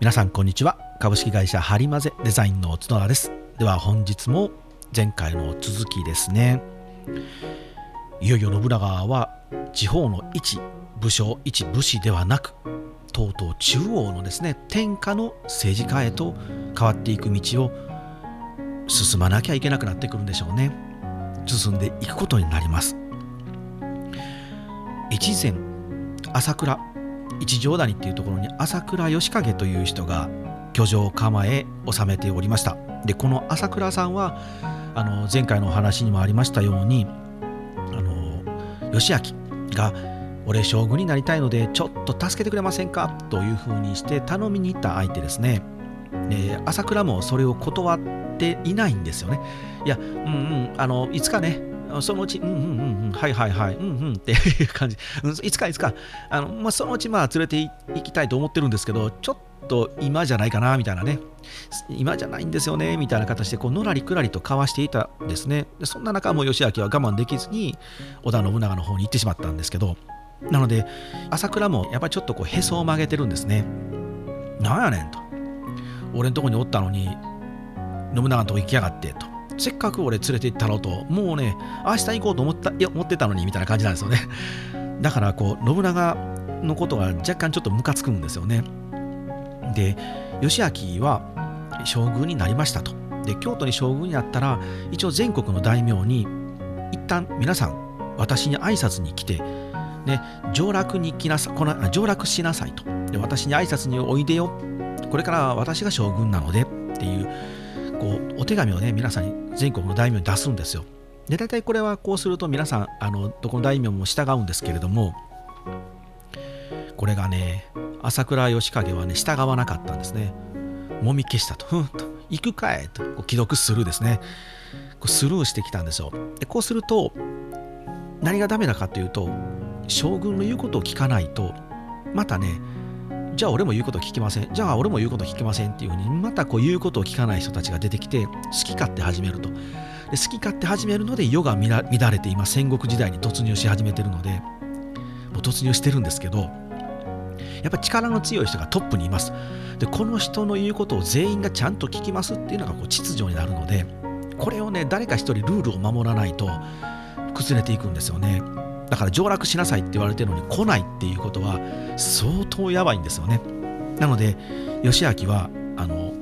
皆さんこんにちは。株式会社ハリマゼデザインの角田です。では本日も前回の続きですね。いよいよ信長は地方の一武将一武士ではなくとうとう中央のですね天下の政治家へと変わっていく道を進まなきゃいけなくなってくるんでしょうね。進んでいくことになります。越前朝倉一条谷っていうところに朝倉義景という人が居城構え治めておりました。でこの朝倉さんはあの前回のお話にもありましたようにあの義明が俺将軍になりたいのでちょっと助けてくれませんか？というふうにして頼みに行った相手ですね。で朝倉もそれを断っていないんですよね。いやうんうんあのいつかねそのうち、うんうんうん、はいはいはい、うんうんっていう感じ、いつかいつか、あのまあ、そのうちまあ連れて行きたいと思ってるんですけど、ちょっと今じゃないかなみたいなね、今じゃないんですよねみたいな形で、こうのらりくらりと交わしていたんですね。そんな中、もう義明は我慢できずに、織田信長の方に行ってしまったんですけど、なので、朝倉もやっぱりちょっとこうへそを曲げてるんですね。なんやねんと。俺のとこにおったのに、信長のとこ行きやがってと。せっかく俺連れて行ったろうと、もうね、明日行こうと思ったいや思ってたのにみたいな感じなんですよね。だからこう、信長のことが若干ちょっとムカつくんですよね。で、義明は将軍になりましたと。で、京都に将軍になったら、一応全国の大名に、一旦皆さん、私に挨拶に来て、ね、上洛に来なさこの上洛しなさいとで。私に挨拶においでよ。これから私が将軍なのでっていうこうお手紙をね皆さんに全国の大名に出すんですよ。で大体これはこうすると皆さんあのどこの大名も従うんですけれどもこれがね朝倉義景はね従わなかったんですね。もみ消したと。ふんと。行くかいと。こう既読するですね。こうスルーしてきたんですよ。でこうすると何がダメだかというと将軍の言うことを聞かないとまたねじゃあ俺も言うこと聞きません。じゃあ俺も言うこと聞きませんっていうふうにまたこう言うことを聞かない人たちが出てきて好き勝手始めると。で好き勝手始めるので世が乱れて今戦国時代に突入し始めてるのでもう突入してるんですけどやっぱ力の強い人がトップにいます。でこの人の言うことを全員がちゃんと聞きますっていうのがこう秩序になるのでこれをね誰か一人ルールを守らないと崩れていくんですよね。だから上洛しなさいって言われてるのに来ないっていうことは相当やばいんですよね。なので義明はあの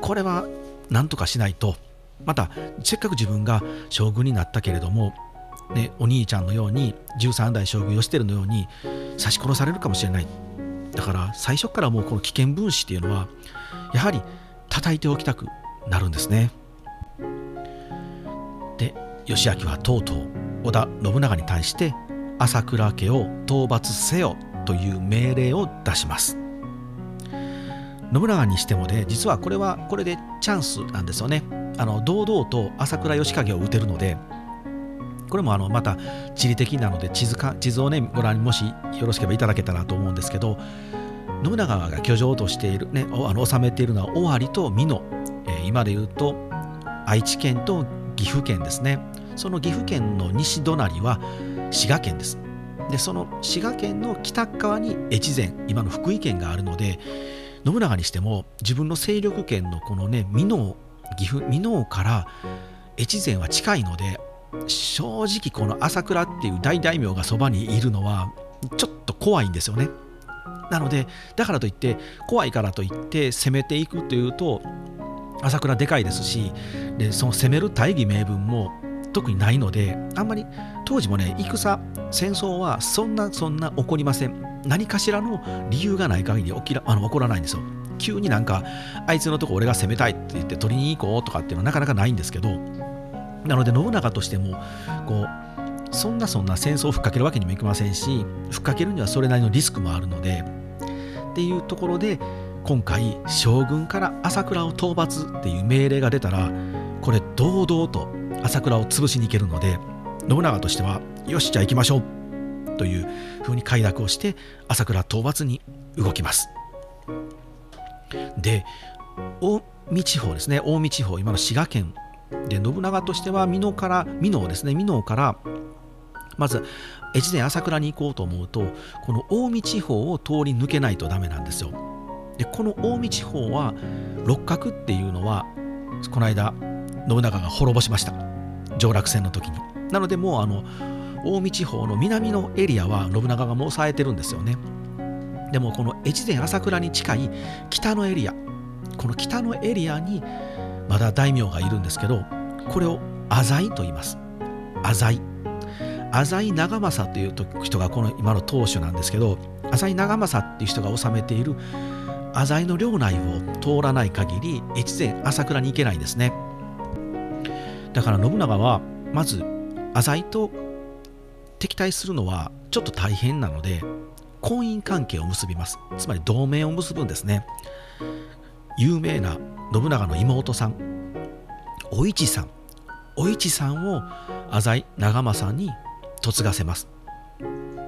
これは何とかしないとまたせっかく自分が将軍になったけれども、ね、お兄ちゃんのように13代将軍義輝のように刺し殺されるかもしれないだから最初からもうこの危険分子っていうのはやはり叩いておきたくなるんですね。で義明はとうとう織田信長に対して朝倉家を討伐せよという命令を出します。信長にしてもね実はこれはこれでチャンスなんですよね。あの堂々と朝倉義景を討てるのでこれもあのまた地理的なので地図か地図をねご覧にもしよろしければいただけたらと思うんですけど信長が居城としているねあの治めているのは尾張と美濃、えー、今で言うと愛知県と岐阜県ですね。その岐阜県の西隣は滋賀県です。でその滋賀県の北側に越前今の福井県があるので信長にしても自分の勢力圏のこのね美濃岐阜美濃から越前は近いので正直この朝倉っていう大大名がそばにいるのはちょっと怖いんですよね。なのでだからといって怖いからといって攻めていくというと朝倉でかいですしでその攻める大義名分も特にないのであんまり当時もね戦戦争はそんなそんな起こりません。何かしらの理由がない限り起きらあの起こらないんですよ。急になんかあいつのとこ俺が攻めたいって言って取りに行こうとかっていうのはなかなかないんですけどなので信長としてもこうそんなそんな戦争をふっかけるわけにもいきませんしふっかけるにはそれなりのリスクもあるのでっていうところで今回将軍から朝倉を討伐っていう命令が出たらこれ堂々と朝倉を潰しに行けるので信長としてはよしじゃあ行きましょうというふうに快諾をして朝倉討伐に動きます。で近江地方ですね近江地方今の滋賀県で信長としては美濃から美濃ですね美濃からまず越前朝倉に行こうと思うとこの近江地方を通り抜けないとダメなんですよ。でこの近江地方は六角っていうのはこの間信長が滅ぼしました。上洛戦の時に。なのでもうあの近江地方の南のエリアは信長がもう抑えてるんですよね。でもこの越前朝倉に近い北のエリア。この北のエリアにまだ大名がいるんですけどこれを浅井と言います。浅井。浅井長政という人がこの今の当主なんですけど浅井長政っていう人が治めている浅井の領内を通らない限り越前朝倉に行けないんですね。だから信長はまず浅井と敵対するのはちょっと大変なので婚姻関係を結びます。つまり同盟を結ぶんですね。有名な信長の妹さんお市さん。お市さんを浅井長政に嫁がせます。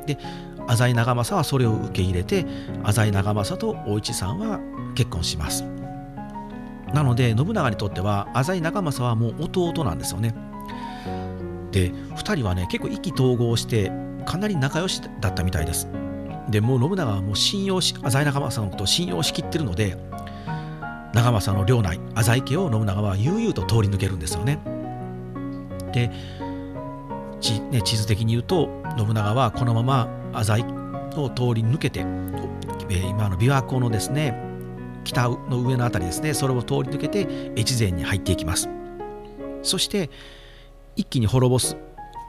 で浅井長政はそれを受け入れて浅井長政とお市さんは結婚します。なので信長にとっては浅井長政はもう弟なんですよね。で2人はね結構意気投合してかなり仲良しだったみたいです。でもう信長はもう信用し浅井長政のことを信用しきってるので長政の領内浅井家を信長は悠々と通り抜けるんですよね。で地,、ね、地図的に言うと信長はこのまま浅井を通り抜けて、えー、今の琵琶湖のですね北の上の辺りですね。それを通り抜けて越前に入っていきます。そして一気に滅ぼす。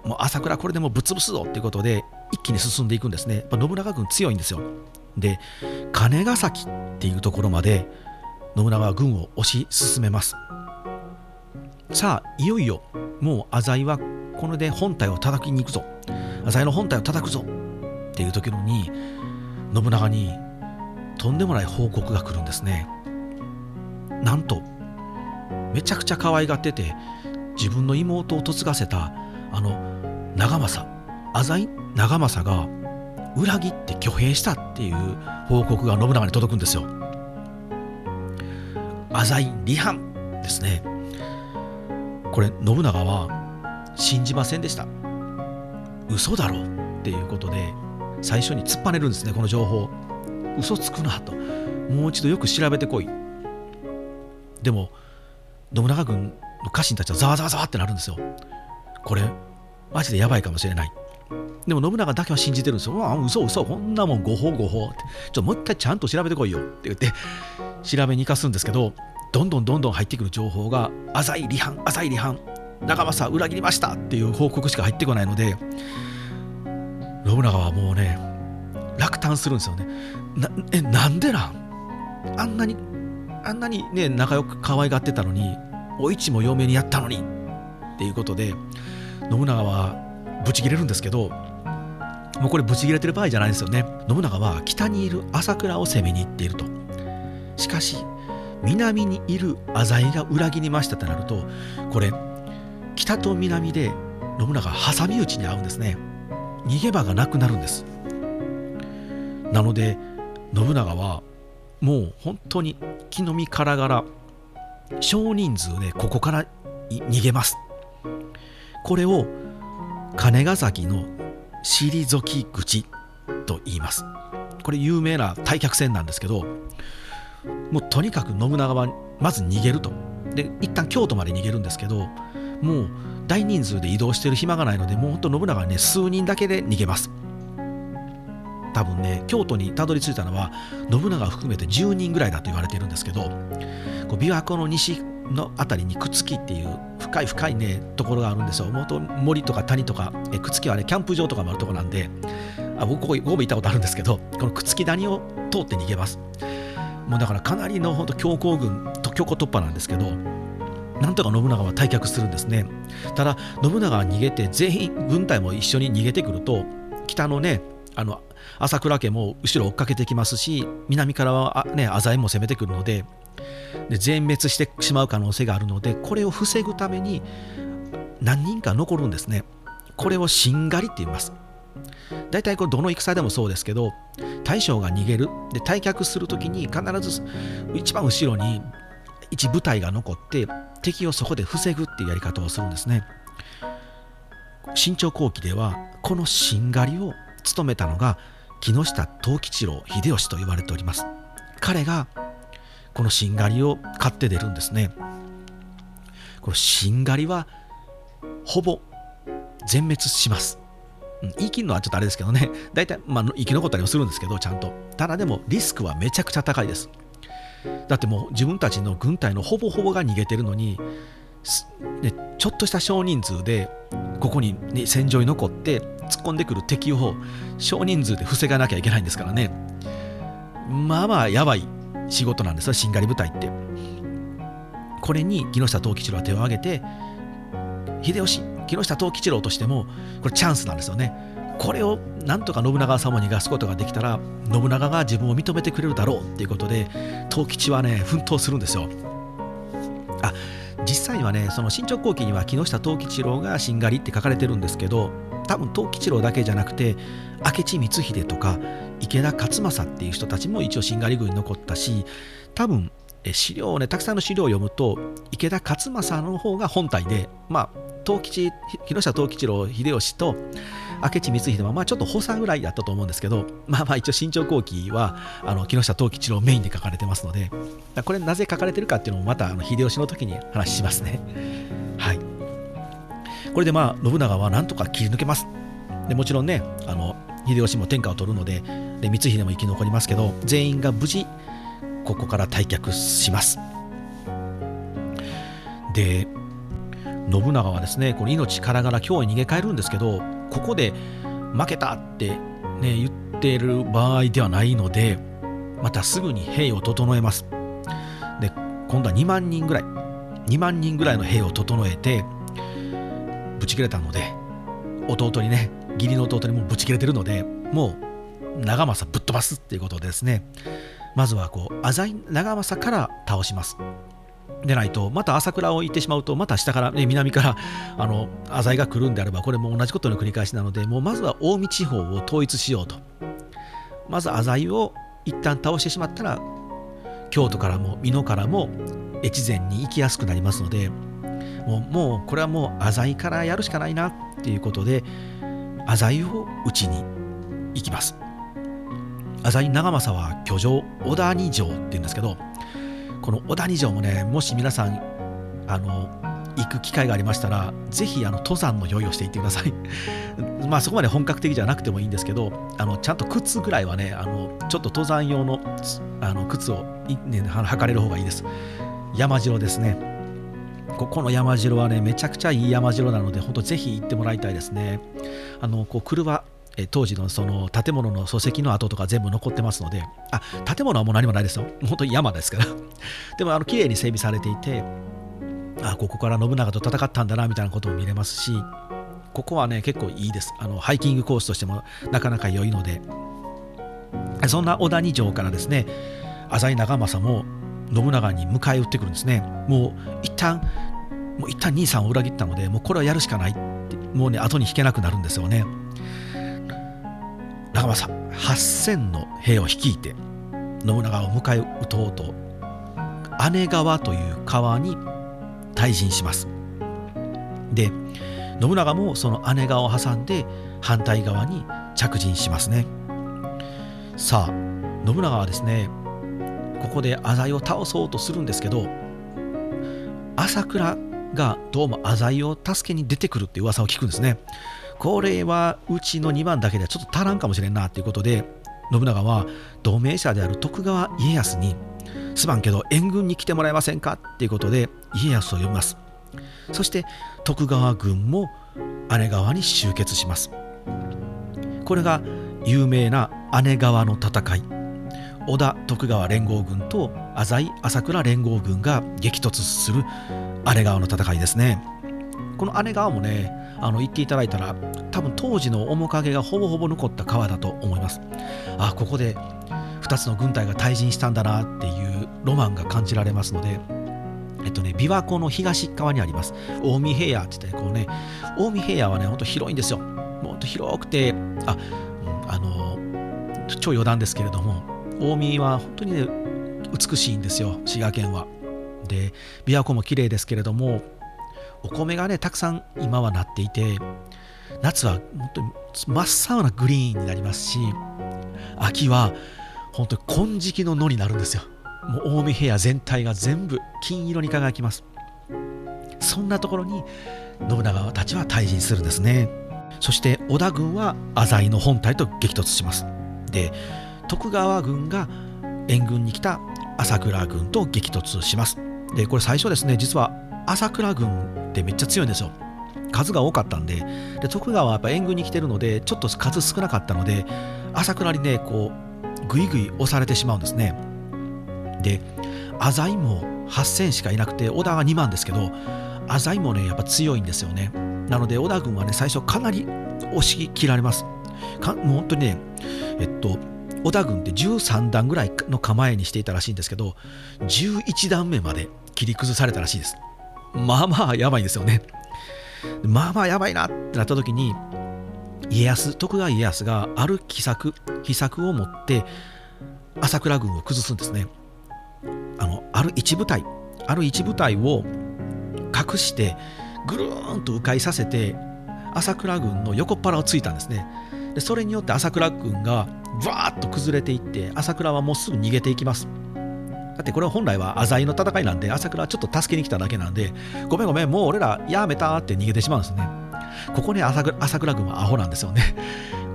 もう朝倉これでもぶつぶすぞっていうことで一気に進んでいくんですね。信長軍強いんですよ。で金ヶ崎っていうところまで信長は軍を推し進めます。さあいよいよもう浅井はこれで本体を叩きに行くぞ。浅井の本体を叩くぞっていう時のに信長にとんでもない報告が来るんですね。なんとめちゃくちゃ可愛がってて自分の妹を嫁がせたあの長政浅井長政が裏切って挙兵したっていう報告が信長に届くんですよ。浅井離反ですね。これ信長は信じませんでした。嘘だろうっていうことで最初に突っぱねるんですねこの情報。嘘つくなと。もう一度よく調べてこい。でも信長軍の家臣たちはざわざわざわってなるんですよ。これマジでやばいかもしれない。でも信長だけは信じてるんですよ。あ嘘嘘。こんなもん誤報誤報って。ちょもう一回ちゃんと調べてこいよって言って調べに行かすんですけどどんどんどんどん入ってくる情報が浅い離反浅い離反長政裏切りましたっていう報告しか入ってこないので信長はもうね落胆するんですよね。なえなんでなん？あんなにあんなにね仲良く可愛がってたのにお市も嫁にやったのにっていうことで信長はブチ切れるんですけどもうこれブチ切れてる場合じゃないですよね。信長は北にいる朝倉を攻めに行っていると。しかし南にいる浅井が裏切りましたとなるとこれ北と南で信長は挟み撃ちに遭うんですね。逃げ場がなくなるんです。なので信長はもう本当に木の実からがら少人数でここから逃げます。これを金ヶ崎の退き口と言います。これ有名な退却戦なんですけどもうとにかく信長はまず逃げると。で一旦京都まで逃げるんですけどもう大人数で移動してる暇がないのでもうほんと信長はね数人だけで逃げます。多分ね京都にたどり着いたのは信長含めて10人ぐらいだと言われているんですけどこう琵琶湖の西の辺りに朽木っていう深い深いねところがあるんですよ。元森とか谷とかえ朽木はねキャンプ場とかもあるとこなんであ僕ここここ行ったことあるんですけどこの朽木谷を通って逃げます。もうだからかなりの本当強行軍と強行突破なんですけどなんとか信長は退却するんですね。ただ信長が逃げて全員軍隊も一緒に逃げてくると北のねあの朝倉家も後ろ追っかけてきますし南からはね浅井も攻めてくるのでで全滅してしまう可能性があるのでこれを防ぐために何人か残るんですね。これをしんがりって言います。大体これどの戦でもそうですけど大将が逃げる。で退却する時に必ず一番後ろに一部隊が残って敵をそこで防ぐっていうやり方をするんですね。新朝後期ではこのしんがりを務めたのが木下藤吉郎秀吉と言われております彼がこのしんがりを買って出るんですねこのしんがりはほぼ全滅します言い切るのはちょっとあれですけどね、大体、まあ、生き残ったりもするんですけど、ちゃんと。ただでも、リスクはめちゃくちゃ高いです。だってもう自分たちの軍隊のほぼほぼが逃げてるのに、ね、ちょっとした少人数でここに、ね、戦場に残って突っ込んでくる敵を少人数で防がなきゃいけないんですからね。まあまあやばい仕事なんですよしんがり部隊って。これに木下藤吉郎は手を挙げて秀吉木下藤吉郎としてもこれチャンスなんですよね。これをなんとか信長様に逃がすことができたら信長が自分を認めてくれるだろうっていうことで藤吉はね奮闘するんですよ。あ実際はねその新直後期には木下藤吉郎がしんがりって書かれてるんですけど多分藤吉郎だけじゃなくて明智光秀とか池田勝正っていう人たちも一応しんがり軍に残ったし多分資料をねたくさんの資料を読むと池田勝正の方が本体でまあ東吉木下藤吉郎秀吉と明智光秀はまあちょっと補佐ぐらいだったと思うんですけどまあまあ一応新潮後期はあの木下藤吉郎メインで書かれてますのでこれなぜ書かれてるかっていうのもまたあの秀吉の時に話しますね。はい。これでまあ信長はなんとか切り抜けます。でもちろんねあの秀吉も天下を取るのでで光秀も生き残りますけど全員が無事ここから退却します。で信長はですねこの命からがら今日逃げ帰るんですけどここで負けたって、ね、言ってる場合ではないのでまたすぐに兵を整えます。で今度は2万人ぐらい2万人ぐらいの兵を整えてぶち切れたので弟にね義理の弟にもぶち切れてるのでもう長政ぶっ飛ばすっていうことでですねまずはこう浅井長政から倒しますでないと、また朝倉を行ってしまうと、また下から、ね、南からあの浅井が来るんであれば、これも同じことの繰り返しなので、もうまずは近江地方を統一しようと。まず浅井を一旦倒してしまったら、京都からも美濃からも越前に行きやすくなりますので、もうもうこれはもう浅井からやるしかないなっていうことで、浅井を討ちに行きます。浅井長政は居城小田二城っていうんですけど、この小谷城もねもし皆さんあの行く機会がありましたらぜひあの登山の用意をしていってください。まあそこまで本格的じゃなくてもいいんですけどあのちゃんと靴ぐらいはねあのちょっと登山用のあの靴を、ね、履かれる方がいいです。山城ですね。ここの山城はねめちゃくちゃいい山城なので本当ぜひ行ってもらいたいですねあのこう車当時のその建物の礎石の跡とか全部残ってますので、あ、建物はもう何もないですよ。本当に山ですから。でも、あの、綺麗に整備されていて、あ、ここから信長と戦ったんだな、みたいなことも見れますし、ここはね、結構いいです。あの、ハイキングコースとしてもなかなか良いので、そんな小谷城からですね、浅井長政も信長に迎え撃ってくるんですね。もう一旦、もう一旦兄さんを裏切ったので、もうこれはやるしかないって、もうね、後に引けなくなるんですよね。長政8000の兵を率いて信長を迎え撃とうと姉川という川に退陣しますで信長もその姉川を挟んで反対側に着陣しますねさあ信長はですねここで浅井を倒そうとするんですけど朝倉がどうも浅井を助けに出てくるって噂を聞くんですね。これはうちの2番だけではちょっと足らんかもしれんなということで信長は同盟者である徳川家康にすまんけど援軍に来てもらえませんかっていうことで家康を呼びます。そして徳川軍も姉川に集結します。これが有名な姉川の戦い。織田徳川連合軍と浅井朝倉連合軍が激突する姉川の戦いですねこの姉川もねあの行っていただいたら多分当時の面影がほぼほぼ残った川だと思いますあここで2つの軍隊が対陣したんだなっていうロマンが感じられますのでえっとね、琵琶湖の東側にあります。近江平野って言って、こうね、近江平野はね、ほんと広いんですよ。もっと広くて、あ、うん、あの、超余談ですけれども、近江は本当にね、美しいんですよ、滋賀県は。で、琵琶湖も綺麗ですけれども、お米がねたくさん今はなっていて夏は本当に真っ青なグリーンになりますし秋は本当に金色の野になるんですよ。もう近江平野全体が全部金色に輝きます。そんなところに信長たちは退陣するんですね。そして織田軍は浅井の本体と激突します。で徳川軍が援軍に来た朝倉軍と激突します。でこれ最初ですね実は朝倉軍ってめっちゃ強いんですよ。数が多かったんで。で徳川はやっぱ援軍に来てるのでちょっと数少なかったので朝倉にねこうぐいぐい押されてしまうんですね。で浅井も8000しかいなくて織田は2万ですけど浅井もねやっぱ強いんですよね。なので織田軍はね最初かなり押し切られます。かもう本当にねえっと織田軍って13段ぐらいの構えにしていたらしいんですけど11段目まで切り崩されたらしいです。まあまあやばいですよね。まあまあやばいなってなった時に家康徳川家康がある奇策秘策を持って朝倉軍を崩すんですね。あのある一部隊ある一部隊を隠してぐるーんと迂回させて朝倉軍の横っ腹をついたんですね。でそれによって朝倉軍がバーッと崩れていって朝倉はもうすぐ逃げていきます。だってこれは本来は浅井の戦いなんで朝倉はちょっと助けに来ただけなんでごめんごめんもう俺らやめたって逃げてしまうんですね。ここね朝倉朝倉軍はアホなんですよね。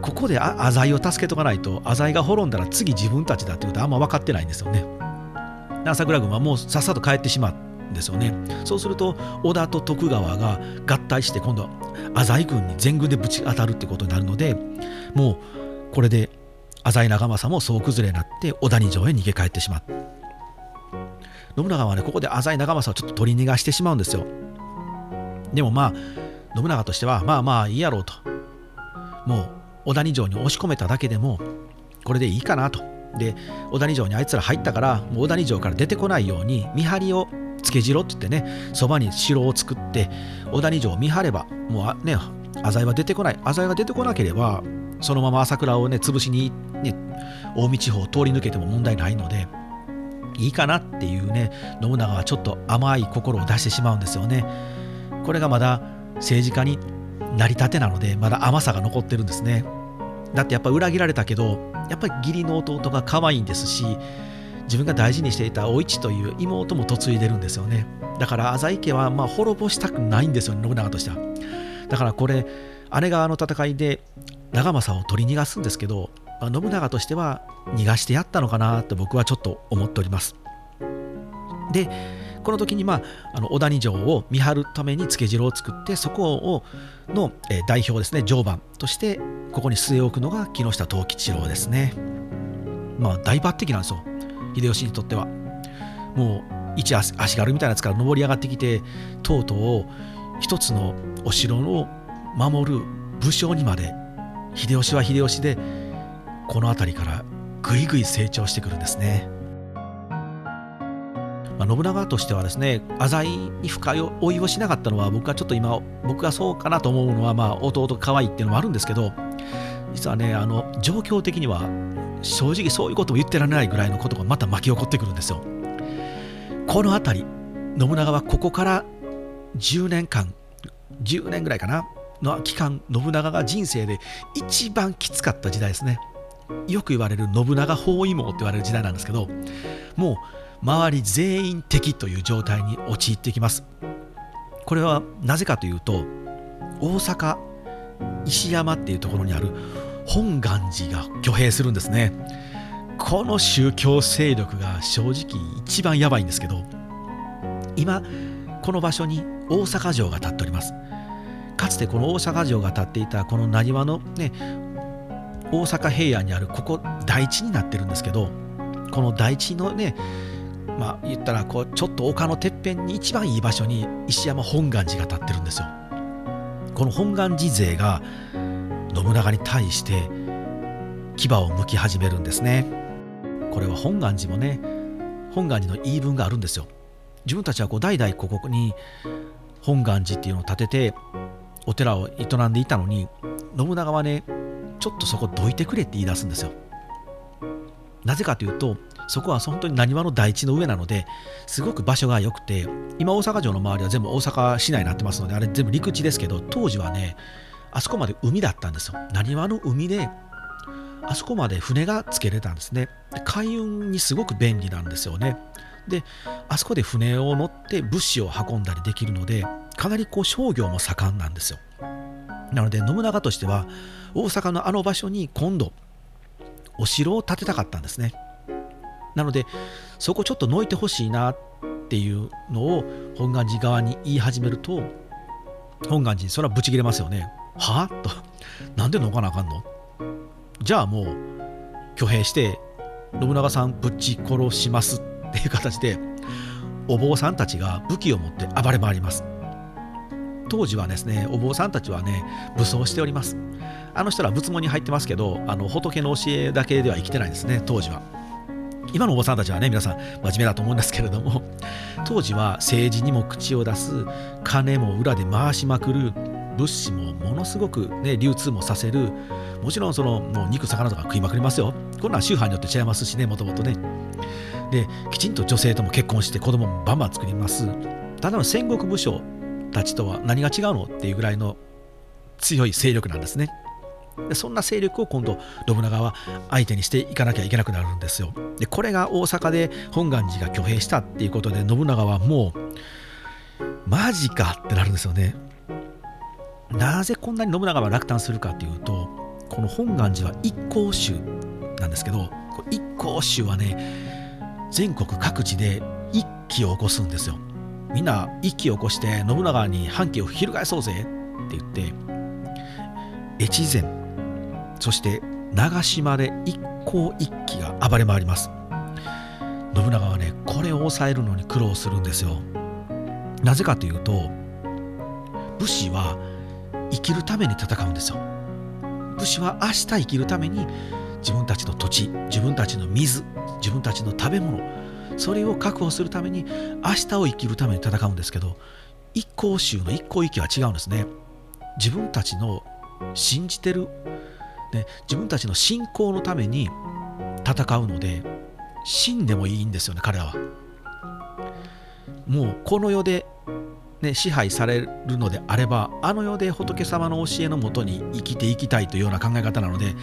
ここで浅井を助けとかないと浅井が滅んだら次自分たちだってことあんま分かってないんですよね。朝倉軍はもうさっさと帰ってしまうんですよね。そうすると織田と徳川が合体して今度浅井軍に全軍でぶち当たるってことになるのでもうこれで浅井長政も総崩れになって小谷城へ逃げ帰ってしまう。信長はねここで浅井長政をちょっと取り逃がしてしまうんですよ。でもまあ信長としてはまあまあいいやろうと。もう小谷城に押し込めただけでもこれでいいかなと。で小谷城にあいつら入ったからもう小谷城から出てこないように見張りをつけじろって言ってねそばに城を作って小谷城を見張ればもうね浅井は出てこない。浅井が出てこなければそのまま朝倉をね潰しに、ね、近江地方を通り抜けても問題ないのでいいかなっていうね信長はちょっと甘い心を出してしまうんですよね。これがまだ政治家になりたてなのでまだ甘さが残ってるんですね。だってやっぱ裏切られたけどやっぱり義理の弟が可愛いんですし自分が大事にしていたお市という妹も嫁いでるんですよね。だから浅井家はまあ滅ぼしたくないんですよ信長としては。だからこれ姉川の戦いで長政を取り逃がすんですけど、まあ、信長としては逃がしてやったのかなと僕はちょっと思っております。でこの時に、まあ、あの小谷城を見張るために付け城を作ってそこをの、え代表ですね常磐としてここに据え置くのが木下藤吉郎ですね。まあ大抜擢なんですよ。秀吉にとってはもう一足軽みたいなやつから登り上がってきてとうとう一つのお城を守る武将にまで秀吉は秀吉でこの辺りからぐいぐい成長してくるんですね。まあ、信長としてはですね浅井に深い追いをしなかったのは僕はちょっと今僕がそうかなと思うのは、まあ、弟可愛いっていうのもあるんですけど実はねあの状況的には正直そういうことも言ってられないぐらいのことがまた巻き起こってくるんですよ。この辺り信長はここから10年間10年ぐらいかなの期間信長が人生で一番きつかった時代ですね。よく言われる信長包囲網って言われる時代なんですけどもう周り全員敵という状態に陥っていきますこれはなぜかというと大阪石山っていうところにある本願寺が挙兵するんですね。この宗教勢力が正直一番やばいんですけど今この場所に大阪城が建っております。かつてこの大阪城が建っていたこのなにわのね大阪平野にあるここ台地になってるんですけどこの台地のねまあ言ったらこうちょっと丘のてっぺんに一番いい場所に石山本願寺が建ってるんですよ。この本願寺勢が信長に対して牙を向き始めるんですね。これは本願寺もね本願寺の言い分があるんですよ。自分たちはこう代々ここに本願寺っていうのを建ててお寺を営んでいたのに信長はねちょっとそこどいてくれって言い出すんですよ。なぜかというとそこは本当に何話の大地の上なのですごく場所が良くて今大阪城の周りは全部大阪市内になってますのであれ全部陸地ですけど当時はねあそこまで海だったんですよ。何話の海であそこまで船がつけれたんですね。海運にすごく便利なんですよね。であそこで船を乗って物資を運んだりできるのでかなりこう商業も盛んなんですよ。なので信長としては大阪のあの場所に今度お城を建てたかったんですね。なのでそこちょっとのいてほしいなっていうのを本願寺側に言い始めると本願寺にそれはブチ切れますよね。は？と。なんでのかなあかんの？じゃあもう挙兵して信長さんぶち殺します。っていう形でお坊さんたちが武器を持って暴れ回ります。当時はですねお坊さんたちはね武装しております。あの人ら仏門に入ってますけどあの仏の教えだけでは生きてないんですね当時は。今のお坊さんたちはね皆さん真面目だと思うんですけれども当時は政治にも口を出す金も裏で回しまくる物資もものすごく、ね、流通もさせる。もちろんそのもう肉魚とか食いまくりますよ。こんなん宗派によって違いますしねもともとね。できちんと女性とも結婚して子供もバンバン作ります。ただの戦国武将たちとは何が違うのっていうぐらいの強い勢力なんですね。でそんな勢力を今度信長は相手にしていかなきゃいけなくなるんですよ。でこれが大阪で本願寺が挙兵したっていうことで信長はもうマジかってなるんですよね。なぜこんなに信長は落胆するかというとこの本願寺は一向宗なんですけど一向宗はね全国各地で一揆を起こすんですよ。みんな一揆を起こして信長に反旗を翻そうぜって言って越前そして長島で一向一揆が暴れ回ります。信長はねこれを抑えるのに苦労するんですよ。なぜかというと武士は生きるために戦うんですよ。武士は明日生きるために自分たちの土地自分たちの水自分たちの食べ物それを確保するために明日を生きるために戦うんですけど一向宗の一向一揆は違うんですね。自分たちの信じてる、ね、自分たちの信仰のために戦うので死んでもいいんですよね彼らは。もうこの世でね、支配されるのであればあの世で仏様の教えのもとに生きていきたいというような考え方なので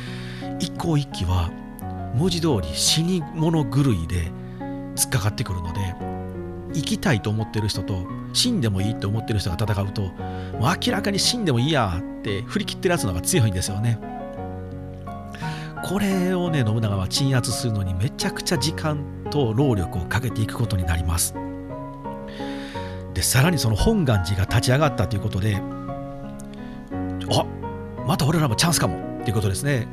一向一揆は文字通り死に物狂いで突っかかってくるので生きたいと思ってる人と死んでもいいと思ってる人が戦うともう明らかに死んでもいいやって振り切ってるやつの方が強いんですよね。これをね信長は鎮圧するのにめちゃくちゃ時間と労力をかけていくことになります。でさらにその本願寺が立ち上がったということであまた俺らもチャンスかも。っていうことですね。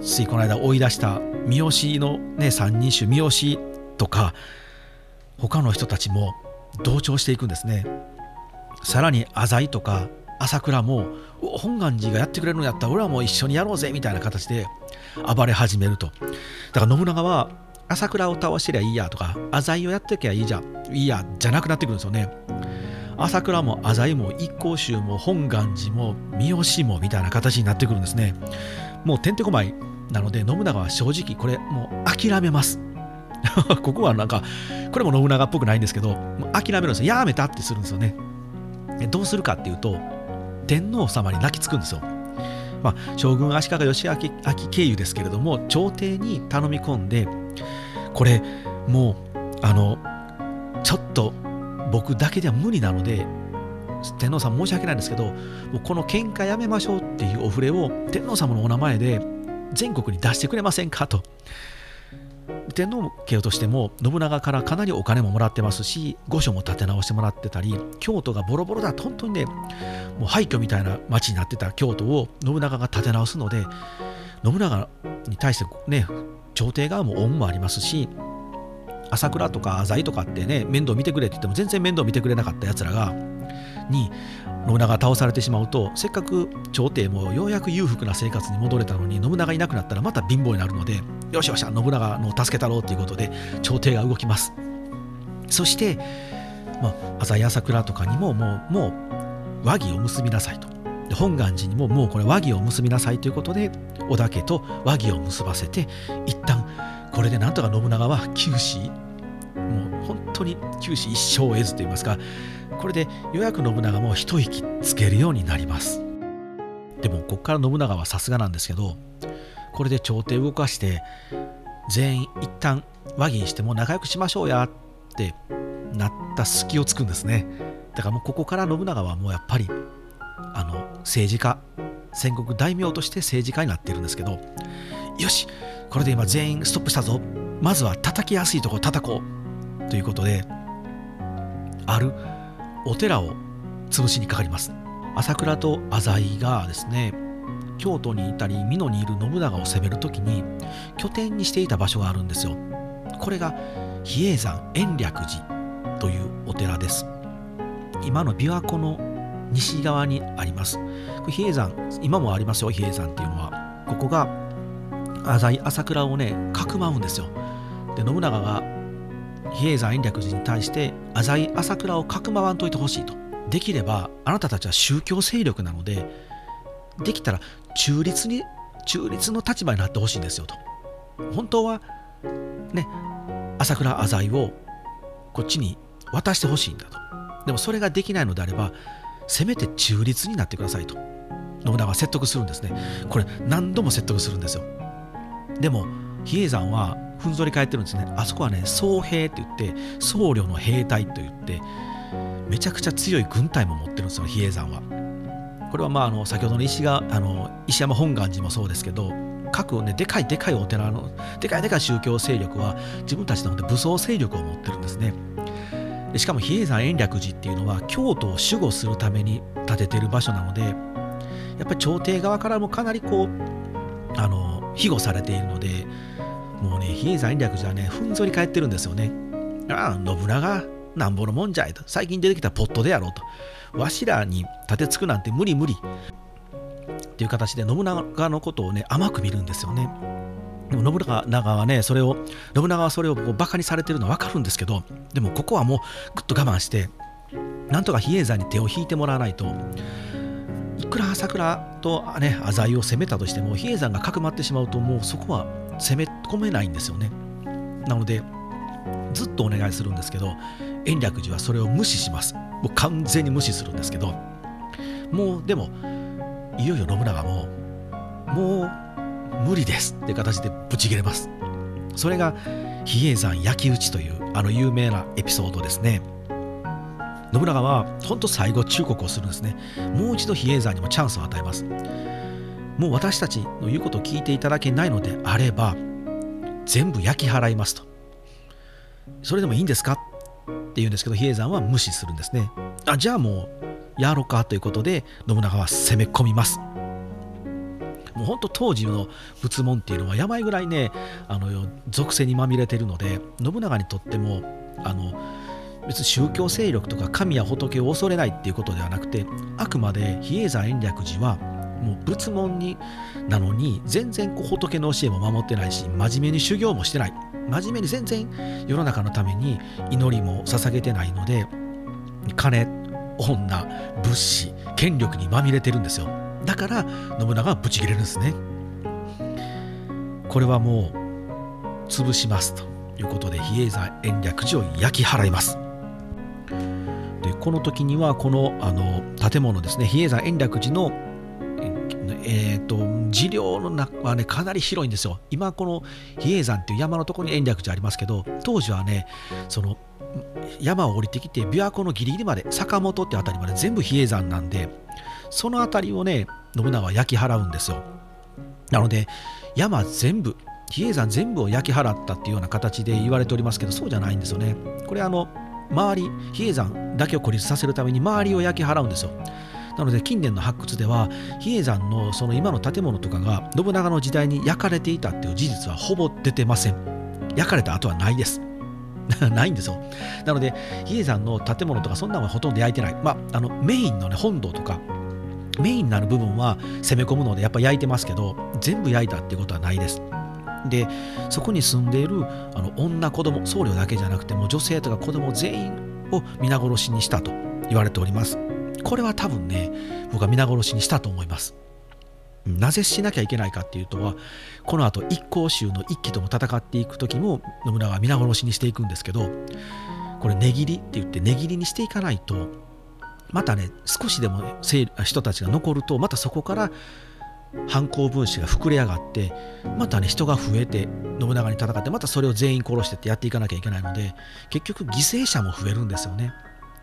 ついこの間追い出した三好のね三人衆三好とか他の人たちも同調していくんですね。さらに浅井とか朝倉も本願寺がやってくれるのやったら俺らも一緒にやろうぜみたいな形で暴れ始めると。だから信長は朝倉を倒してりゃいいやとか浅井をやってきゃいいじゃんいいやじゃなくなってくるんですよね。朝倉も浅井も一向宗も本願寺も三好もみたいな形になってくるんですね。もうてんてこまいなので信長は正直これもう諦めます。ここはなんかこれも信長っぽくないんですけど諦めるんですよ。やめたってするんですよね。どうするかっていうと天皇様に泣きつくんですよ。まあ、将軍足利義昭経由ですけれども朝廷に頼み込んでこれもうあのちょっと僕だけでは無理なので天皇さん申し訳ないんですけどもうこの喧嘩やめましょうっていうお触れを天皇様のお名前で全国に出してくれませんかと。天皇家としても信長からかなりお金ももらってますし御所も建て直してもらってたり京都がボロボロだ本当にねもう廃墟みたいな町になってた京都を信長が建て直すので信長に対してね朝廷側も恩もありますし朝倉とか浅井とかってね面倒見てくれって言っても全然面倒見てくれなかったやつらがに信長が倒されてしまうとせっかく朝廷もようやく裕福な生活に戻れたのに信長いなくなったらまた貧乏になるのでよしよし信長の助けたろうということで朝廷が動きます。そして、まあ、浅井朝倉とかにももうもう和議を結びなさいと。本願寺にももうこれ和議を結びなさいということで織田家と和議を結ばせて一旦これでなんとか信長は九死。もう本当に九死一生を得ずといいますかこれでようやく信長も一息つけるようになります。でもここから信長はさすがなんですけどこれで朝廷動かして全員一旦和議にしても仲良くしましょうやってなった隙をつくんですね。だからもうここから信長はもうやっぱりあの政治家戦国大名として政治家になってるんですけどよしこれで今全員ストップしたぞ。まずは叩きやすいところ叩こうということであるお寺を潰しにかかります。朝倉と浅井がですね京都にいたり美濃にいる信長を攻める時に拠点にしていた場所があるんですよ。これが比叡山延暦寺というお寺です。今の琵琶湖の西側にあります。比叡山今もありますよ比叡山っていうのは。ここが浅井朝倉をねかくまうんですよ。で信長が比叡山延暦寺に対して浅井朝倉をかくまわんといてほしいと。できればあなたたちは宗教勢力なのでできたら中立に中立の立場になってほしいんですよと。本当はね朝倉浅井をこっちに渡してほしいんだと。でもそれができないのであればせめて中立になってくださいと。信長は説得するんですね。これ何度も説得するんですよ。でも比叡山はふんぞり返ってるんですね。あそこはね僧兵って言って僧侶の兵隊と言ってめちゃくちゃ強い軍隊も持ってるんですよ比叡山は。これはまああの先ほどの石があの石山本願寺もそうですけど各ねでかいでかいお寺のでかいでかい宗教勢力は自分たちので武装勢力を持ってるんですね。でしかも比叡山延暦寺っていうのは京都を守護するために建ててる場所なのでやっぱり朝廷側からもかなりこうあの庇護されているのでもうね比叡山延暦寺はねふんぞり返ってるんですよね。ああ信長なんぼのもんじゃいと。最近出てきたポットでやろうと。わしらに立てつくなんて無理無理。っていう形で信長のことをね甘く見るんですよね。信長はねそれを信長はそれをこうバカにされてるのは分かるんですけどでもここはもうぐっと我慢してなんとか比叡山に手を引いてもらわないといくら朝倉とね浅井を攻めたとしても比叡山がかくまってしまうともうそこは攻め込めないんですよね。なのでずっとお願いするんですけど延暦寺はそれを無視します。もう完全に無視するんですけどもうでもいよいよ信長ももう無理ですって形でブチ切れます。それが比叡山焼き討ちというあの有名なエピソードですね。信長は本当最後忠告をするんですね。もう一度比叡山にもチャンスを与えます。もう私たちの言うことを聞いていただけないのであれば全部焼き払いますと。それでもいいんですかって言うんですけど比叡山は無視するんですね。あじゃあもうやろうかということで信長は攻め込みます。もうほんと当時の仏門っていうのは病ぐらいねあの属性にまみれてるので信長にとってもあの別に宗教勢力とか神や仏を恐れないっていうことではなくてあくまで比叡山延暦寺はもう仏門になのに全然こう仏の教えも守ってないし真面目に修行もしてない。真面目に全然世の中のために祈りも捧げてないので金女物資権力にまみれてるんですよ。だから信長はブチ切れるんですね。これはもう潰しますと。いうことで比叡山延暦寺を焼き払います。でこの時にはこのあの建物ですね。比叡山延暦寺のえーと、治療の中はねかなり広いんですよ。今この比叡山っていう山のところに延暦寺ありますけど当時はねその山を降りてきて琵琶湖のギリギリまで坂本って辺りまで全部比叡山なんでその辺りをね信長は焼き払うんですよ。なので山全部比叡山全部を焼き払ったっていうような形で言われておりますけどそうじゃないんですよね。これあの周り比叡山だけを孤立させるために周りを焼き払うんですよ。なので近年の発掘では比叡山のその今の建物とかが信長の時代に焼かれていたっていう事実はほぼ出てません。焼かれた後はないです。ないんですよ。なので比叡山の建物とかそんなのはほとんど焼いてない。まああのメインのね本堂とかメインになる部分は攻め込むのでやっぱ焼いてますけど全部焼いたっていうことはないです。でそこに住んでいるあの女子供僧侶だけじゃなくても女性とか子供全員を皆殺しにしたと言われております。これは多分ね僕は皆殺しにしたと思います。なぜしなきゃいけないかっていうとはこの後一向宗の一揆とも戦っていく時も信長は皆殺しにしていくんですけどこれ値切りって言って値切りにしていかないとまたね少しでも人たちが残るとまたそこから反抗分子が膨れ上がってまたね人が増えて信長に戦ってまたそれを全員殺してってやっていかなきゃいけないので結局犠牲者も増えるんですよね。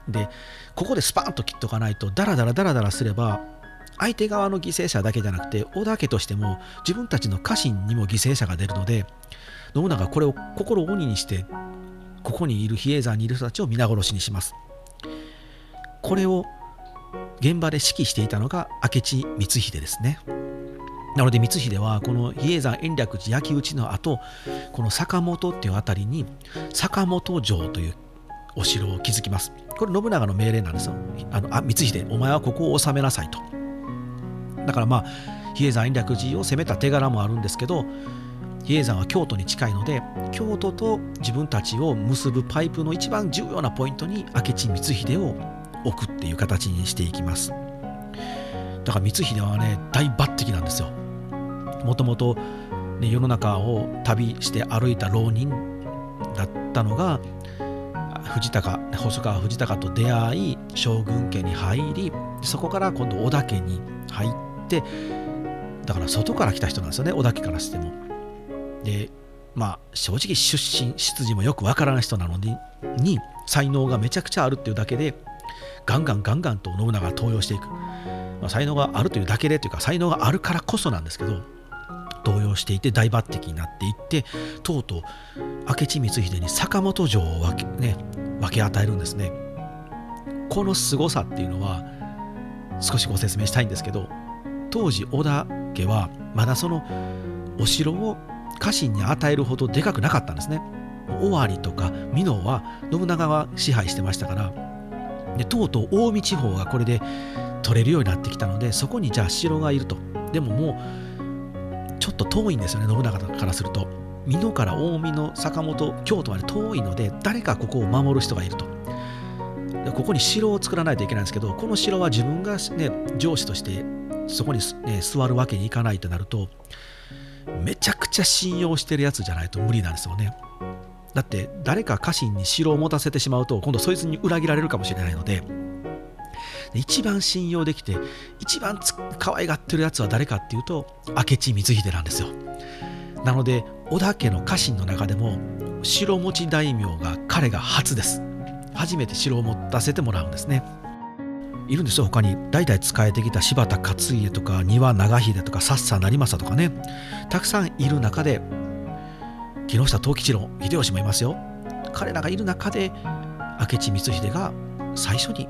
でここでスパンと切っとかないとダラダラダラダラすれば相手側の犠牲者だけじゃなくて織田家としても自分たちの家臣にも犠牲者が出るので信長はこれを心を鬼にしてここにいる比叡山にいる人たちを皆殺しにします。これを現場で指揮していたのが明智光秀ですね。なので光秀はこの比叡山延暦寺焼き討ちの後この坂本っていうあたりに坂本城というお城を築きます。これ信長の命令なんですよ。あのあ光秀お前はここを治めなさいと。だからまあ比叡山延暦寺を攻めた手柄もあるんですけど比叡山は京都に近いので京都と自分たちを結ぶパイプの一番重要なポイントに明智光秀を置くっていう形にしていきます。だから光秀はね大抜擢なんですよ。もともと、世の中を旅して歩いた浪人だったのが藤高細川藤高と出会い将軍家に入りそこから今度織田家に入ってだから外から来た人なんですよね織田家からしても。でまあ正直出身出自もよくわからない人なのにに才能がめちゃくちゃあるっていうだけでガンガンガンガンと信長が登用していく、まあ、才能があるというだけでというか才能があるからこそなんですけど登用していて大抜擢になっていってとうとう明智光秀に坂本城を分け,、ね、分け与えるんですねこの凄さっていうのは少しご説明したいんですけど当時織田家はまだそのお城を家臣に与えるほどでかくなかったんですね。尾張とか美濃は信長は支配してましたからでとうとう近江地方がこれで取れるようになってきたのでそこにじゃあ城がいると。でももうちょっと遠いんですよね信長からすると。美濃から近江の坂本京都まで遠いので誰かここを守る人がいると。でここに城を作らないといけないんですけどこの城は自分が、ね、上司としてそこに、ね、座るわけにいかないとなるとめちゃくちゃ信用してるやつじゃないと無理なんですよね。だって誰か家臣に城を持たせてしまうと今度そいつに裏切られるかもしれないので一番信用できて一番可愛がってるやつは誰かっていうと明智光秀なんですよ。なので織田家の家臣の中でも城持ち大名が彼が初です。初めて城を持たせてもらうんですね。いるんですよ他に代々仕えてきた柴田勝家とか丹羽長秀とか佐々成政とかねたくさんいる中で木下藤吉郎秀吉もいますよ。彼らがいる中で明智光秀が最初に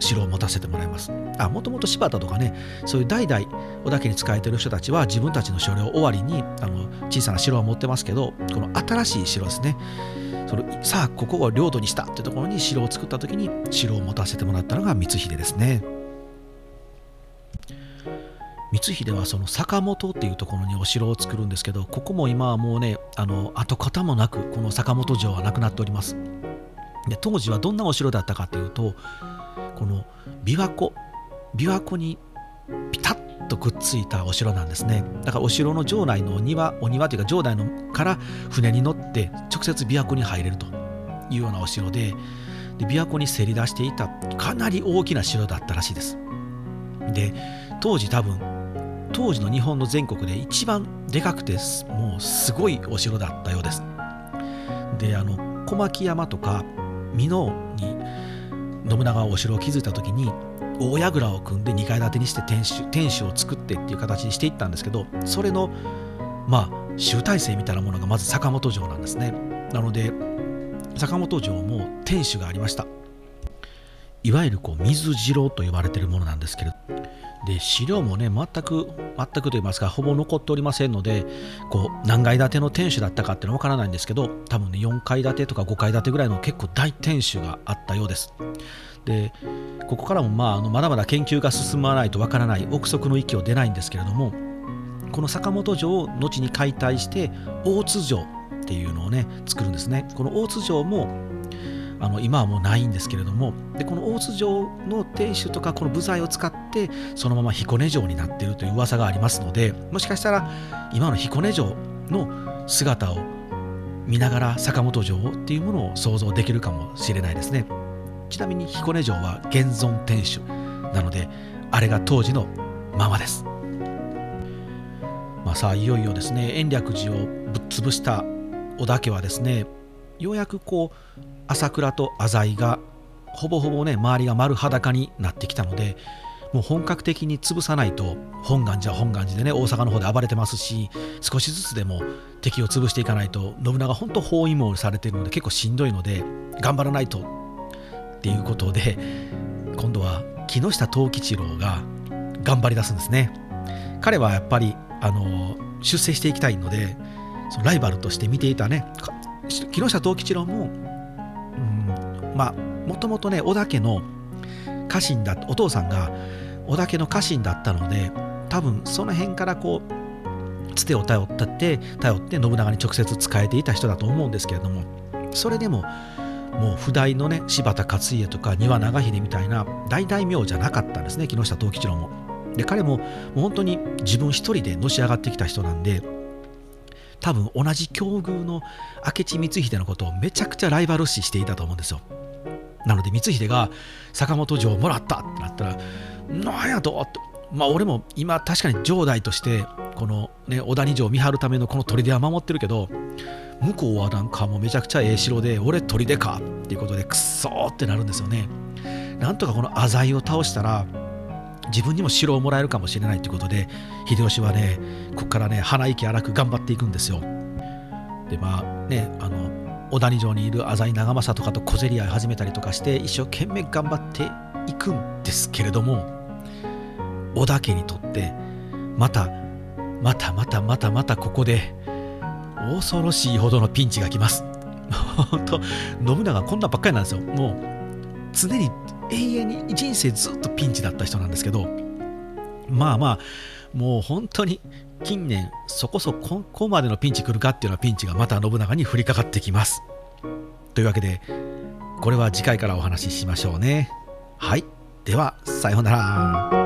城を持たせてもらいます。あもともと柴田とかねそういう代々織田家に仕えてる人たちは自分たちの所領終わりにあの小さな城を持ってますけどこの新しい城ですね。そのさあここを領土にしたってところに城を作った時に城を持たせてもらったのが光秀ですね。光秀はその坂本っていうところにお城を作るんですけどここも今はもうねあの跡形もなくこの坂本城はなくなっております。で当時はどんなお城だったかというとこの琵琶湖琵琶湖にピタッとくっついたお城なんですね。だからお城の城内のお庭お庭というか城内のから船に乗って直接琵琶湖に入れるというようなお城でで琵琶湖にせり出していたかなり大きな城だったらしいです。で当時多分当時の日本の全国で一番でかくてもうすごいお城だったようです。であの小牧山とか美濃に信長はお城を築いた時に大櫓を組んで2階建てにして天守天守を作ってっていう形にしていったんですけどそれのまあ集大成みたいなものがまず坂本城なんですね。なので坂本城も天守がありました。いわゆるこう水城と呼ばれているものなんですけれどで資料もね全く全くと言いますかほぼ残っておりませんのでこう何階建ての天守だったかっていうのは分からないんですけど多分ね4階建てとか5階建てぐらいの結構大天守があったようです。でここからもまああのまだまだ研究が進まないとわからない憶測の域を出ないんですけれどもこの坂本城を後に解体して大津城っていうのをね作るんですね。この大津城もあの今はもうないんですけれどもでこの大津城の天守とかこの部材を使ってそのまま彦根城になっているという噂がありますのでもしかしたら今の彦根城の姿を見ながら坂本城っていうものを想像できるかもしれないですね。ちなみに彦根城は現存天守なのであれが当時のままですまあさあいよいよですね延暦寺をぶっ潰した織田家はですねようやくこう朝倉と浅井がほぼほぼね周りが丸裸になってきたのでもう本格的に潰さないと本願寺は本願寺でね大阪の方で暴れてますし少しずつでも敵を潰していかないと信長本当包囲網されてるので結構しんどいので頑張らないとっていうことで今度は木下藤吉郎が頑張り出すんですね。彼はやっぱりあの出世していきたいのでそのライバルとして見ていたね木下藤吉郎も、まあもともとね織田家の家臣だお父さんが織田家の家臣だったので多分その辺からこうつてを頼ったって頼って信長に直接仕えていた人だと思うんですけれどもそれでももう不代のね柴田勝家とか丹羽長秀みたいな大大名じゃなかったんですね木下藤吉郎も。で彼ももう本当に自分一人でのし上がってきた人なんで多分同じ境遇の明智光秀のことをめちゃくちゃライバル視していたと思うんですよ。なので光秀が坂本城をもらったってなったらなんやとってまあ俺も今確かに城代としてこのね小谷城を見張るためのこの砦は守ってるけど向こうはなんかもうめちゃくちゃええ城で俺砦かっていうことでくっそーってなるんですよね。なんとかこの浅井を倒したら自分にも城をもらえるかもしれないということで秀吉はねここからね鼻息荒く頑張っていくんですよ。でまあねあの小谷城にいる浅井長政とかと小競り合い始めたりとかして一生懸命頑張っていくんですけれども織田家にとってまたまたまたまたまたここで恐ろしいほどのピンチが来ます。本当信長こんなばっかりなんですよ。もう常に永遠に人生ずっとピンチだった人なんですけどまあまあもう本当に近年そこそここまでのピンチ来るかっていうようなピンチがまた信長に降りかかってきます。というわけでこれは次回からお話ししましょうね。はい。では、さようなら。